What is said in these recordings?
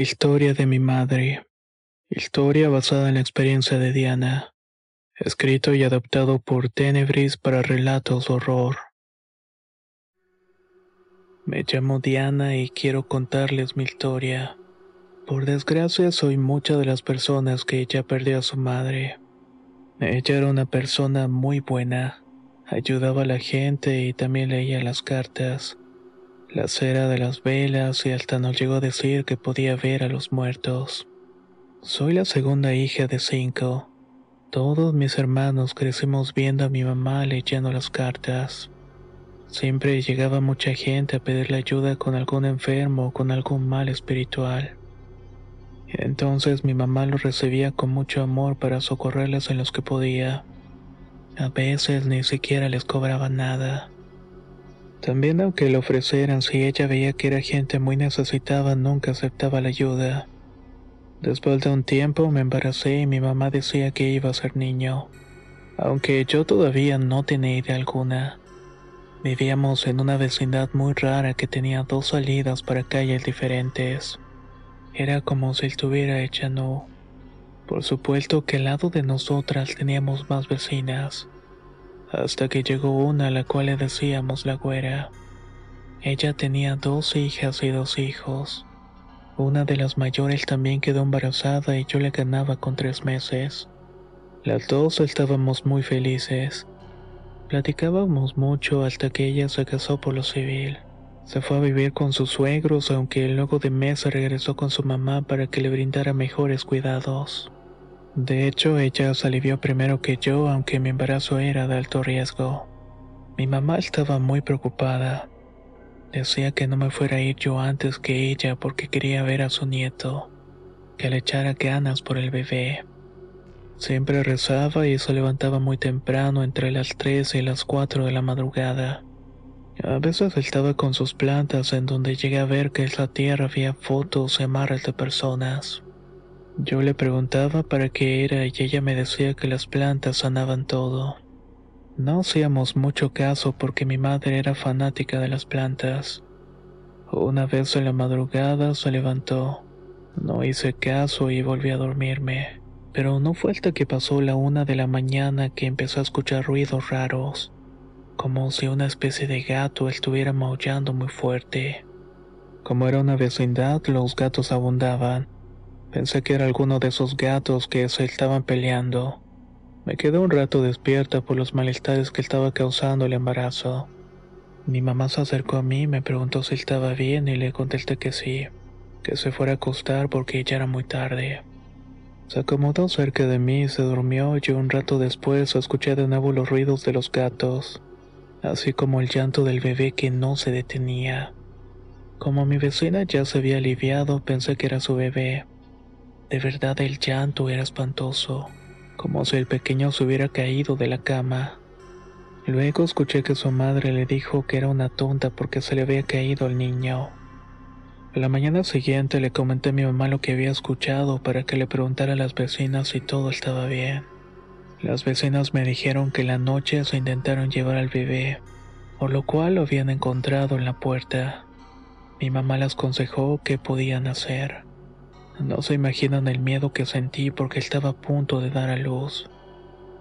Historia de mi madre. Historia basada en la experiencia de Diana. Escrito y adaptado por Tenebris para relatos horror. Me llamo Diana y quiero contarles mi historia. Por desgracia soy mucha de las personas que ella perdió a su madre. Ella era una persona muy buena. Ayudaba a la gente y también leía las cartas. La cera de las velas y hasta nos llegó a decir que podía ver a los muertos. Soy la segunda hija de cinco. Todos mis hermanos crecimos viendo a mi mamá leyendo las cartas. Siempre llegaba mucha gente a pedirle ayuda con algún enfermo o con algún mal espiritual. Entonces mi mamá los recibía con mucho amor para socorrerles en los que podía. A veces ni siquiera les cobraba nada. También aunque le ofrecieran si ella veía que era gente muy necesitada, nunca aceptaba la ayuda. Después de un tiempo me embaracé y mi mamá decía que iba a ser niño, aunque yo todavía no tenía idea alguna. Vivíamos en una vecindad muy rara que tenía dos salidas para calles diferentes. Era como si estuviera hecha no. Por supuesto que al lado de nosotras teníamos más vecinas hasta que llegó una a la cual le decíamos la güera. Ella tenía dos hijas y dos hijos. Una de las mayores también quedó embarazada y yo le ganaba con tres meses. Las dos estábamos muy felices. Platicábamos mucho hasta que ella se casó por lo civil. Se fue a vivir con sus suegros, aunque luego de meses regresó con su mamá para que le brindara mejores cuidados. De hecho, ella se alivió primero que yo, aunque mi embarazo era de alto riesgo. Mi mamá estaba muy preocupada. Decía que no me fuera a ir yo antes que ella porque quería ver a su nieto, que le echara ganas por el bebé. Siempre rezaba y se levantaba muy temprano entre las 3 y las 4 de la madrugada. A veces estaba con sus plantas en donde llegué a ver que en la tierra había fotos y amarres de personas. Yo le preguntaba para qué era y ella me decía que las plantas sanaban todo. No hacíamos mucho caso porque mi madre era fanática de las plantas. Una vez en la madrugada se levantó. No hice caso y volví a dormirme. Pero no fue hasta que pasó la una de la mañana que empezó a escuchar ruidos raros, como si una especie de gato estuviera maullando muy fuerte. Como era una vecindad, los gatos abundaban Pensé que era alguno de esos gatos que se estaban peleando. Me quedé un rato despierta por los malestares que estaba causando el embarazo. Mi mamá se acercó a mí y me preguntó si estaba bien y le contesté que sí, que se fuera a acostar porque ya era muy tarde. Se acomodó cerca de mí y se durmió y un rato después escuché de nuevo los ruidos de los gatos, así como el llanto del bebé que no se detenía. Como mi vecina ya se había aliviado, pensé que era su bebé. De verdad el llanto era espantoso, como si el pequeño se hubiera caído de la cama. Luego escuché que su madre le dijo que era una tonta porque se le había caído al niño. la mañana siguiente le comenté a mi mamá lo que había escuchado para que le preguntara a las vecinas si todo estaba bien. Las vecinas me dijeron que la noche se intentaron llevar al bebé, por lo cual lo habían encontrado en la puerta. Mi mamá les aconsejó qué podían hacer. No se imaginan el miedo que sentí porque estaba a punto de dar a luz.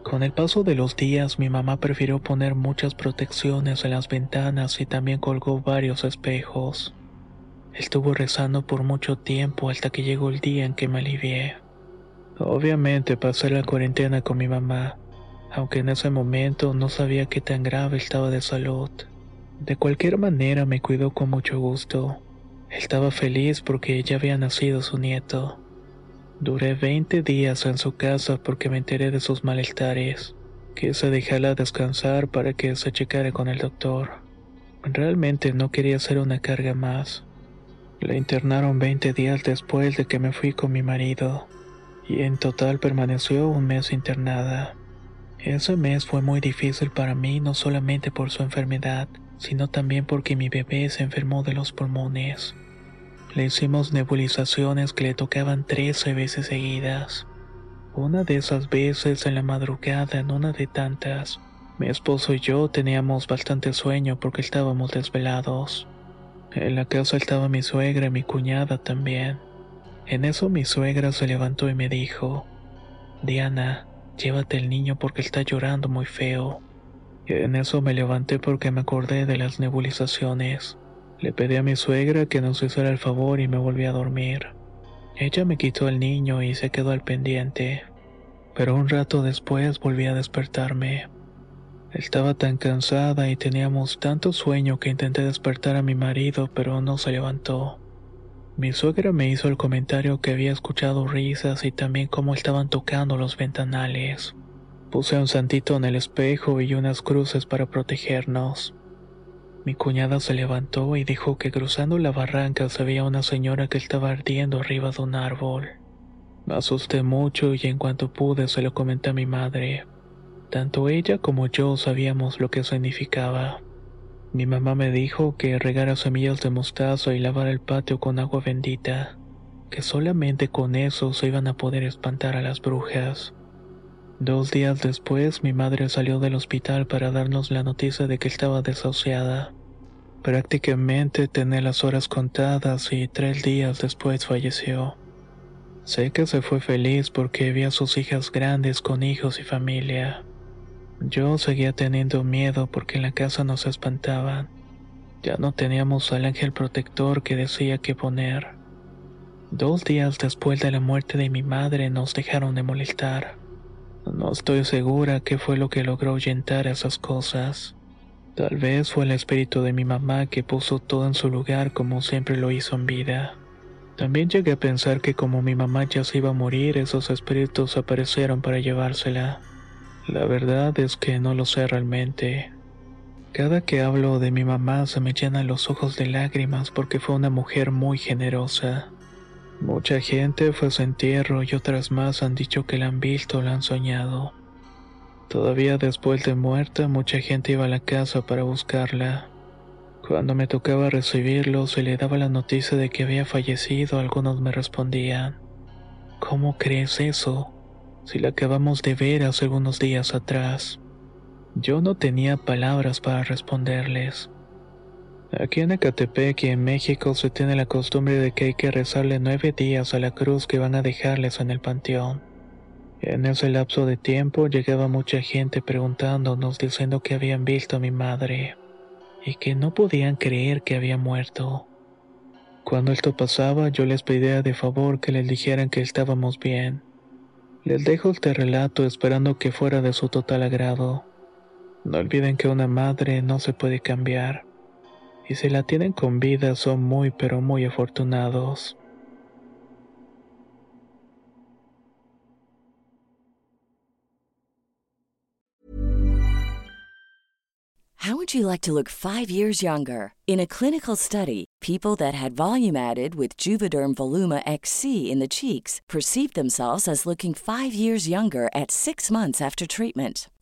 Con el paso de los días mi mamá prefirió poner muchas protecciones en las ventanas y también colgó varios espejos. Estuvo rezando por mucho tiempo hasta que llegó el día en que me alivié. Obviamente pasé la cuarentena con mi mamá, aunque en ese momento no sabía qué tan grave estaba de salud. De cualquier manera me cuidó con mucho gusto. Estaba feliz porque ya había nacido su nieto. Duré 20 días en su casa porque me enteré de sus malestares. Quise dejarla descansar para que se checara con el doctor. Realmente no quería ser una carga más. La internaron 20 días después de que me fui con mi marido, y en total permaneció un mes internada. Ese mes fue muy difícil para mí no solamente por su enfermedad, sino también porque mi bebé se enfermó de los pulmones. Le hicimos nebulizaciones que le tocaban 13 veces seguidas. Una de esas veces en la madrugada, en una de tantas, mi esposo y yo teníamos bastante sueño porque estábamos desvelados. En la casa estaba mi suegra y mi cuñada también. En eso mi suegra se levantó y me dijo, Diana, llévate el niño porque está llorando muy feo. En eso me levanté porque me acordé de las nebulizaciones. Le pedí a mi suegra que nos hiciera el favor y me volví a dormir. Ella me quitó el niño y se quedó al pendiente. Pero un rato después volví a despertarme. Estaba tan cansada y teníamos tanto sueño que intenté despertar a mi marido, pero no se levantó. Mi suegra me hizo el comentario que había escuchado risas y también cómo estaban tocando los ventanales. Puse un santito en el espejo y unas cruces para protegernos. Mi cuñada se levantó y dijo que cruzando la barranca se veía una señora que estaba ardiendo arriba de un árbol. Me asusté mucho y en cuanto pude se lo comenté a mi madre. Tanto ella como yo sabíamos lo que significaba. Mi mamá me dijo que regara semillas de mostaza y lavar el patio con agua bendita, que solamente con eso se iban a poder espantar a las brujas. Dos días después mi madre salió del hospital para darnos la noticia de que estaba desahuciada. Prácticamente tenía las horas contadas y tres días después falleció. Sé que se fue feliz porque vi a sus hijas grandes con hijos y familia. Yo seguía teniendo miedo porque en la casa nos espantaban. Ya no teníamos al ángel protector que decía que poner. Dos días después de la muerte de mi madre nos dejaron de molestar. No estoy segura qué fue lo que logró ahuyentar esas cosas. Tal vez fue el espíritu de mi mamá que puso todo en su lugar como siempre lo hizo en vida. También llegué a pensar que como mi mamá ya se iba a morir, esos espíritus aparecieron para llevársela. La verdad es que no lo sé realmente. Cada que hablo de mi mamá se me llenan los ojos de lágrimas porque fue una mujer muy generosa. Mucha gente fue a su entierro y otras más han dicho que la han visto o la han soñado. Todavía después de muerta, mucha gente iba a la casa para buscarla. Cuando me tocaba recibirlo, se le daba la noticia de que había fallecido, algunos me respondían, ¿Cómo crees eso? si la acabamos de ver hace algunos días atrás. Yo no tenía palabras para responderles. Aquí en Ecatepec y en México se tiene la costumbre de que hay que rezarle nueve días a la cruz que van a dejarles en el panteón. En ese lapso de tiempo llegaba mucha gente preguntándonos diciendo que habían visto a mi madre y que no podían creer que había muerto. Cuando esto pasaba yo les pedía de favor que les dijeran que estábamos bien les dejo este relato esperando que fuera de su total agrado. No olviden que una madre no se puede cambiar, y si la tienen con vida son muy pero muy afortunados. How would you like to look five years younger? In a clinical study, people that had volume added with Juvederm Voluma XC in the cheeks perceived themselves as looking five years younger at six months after treatment.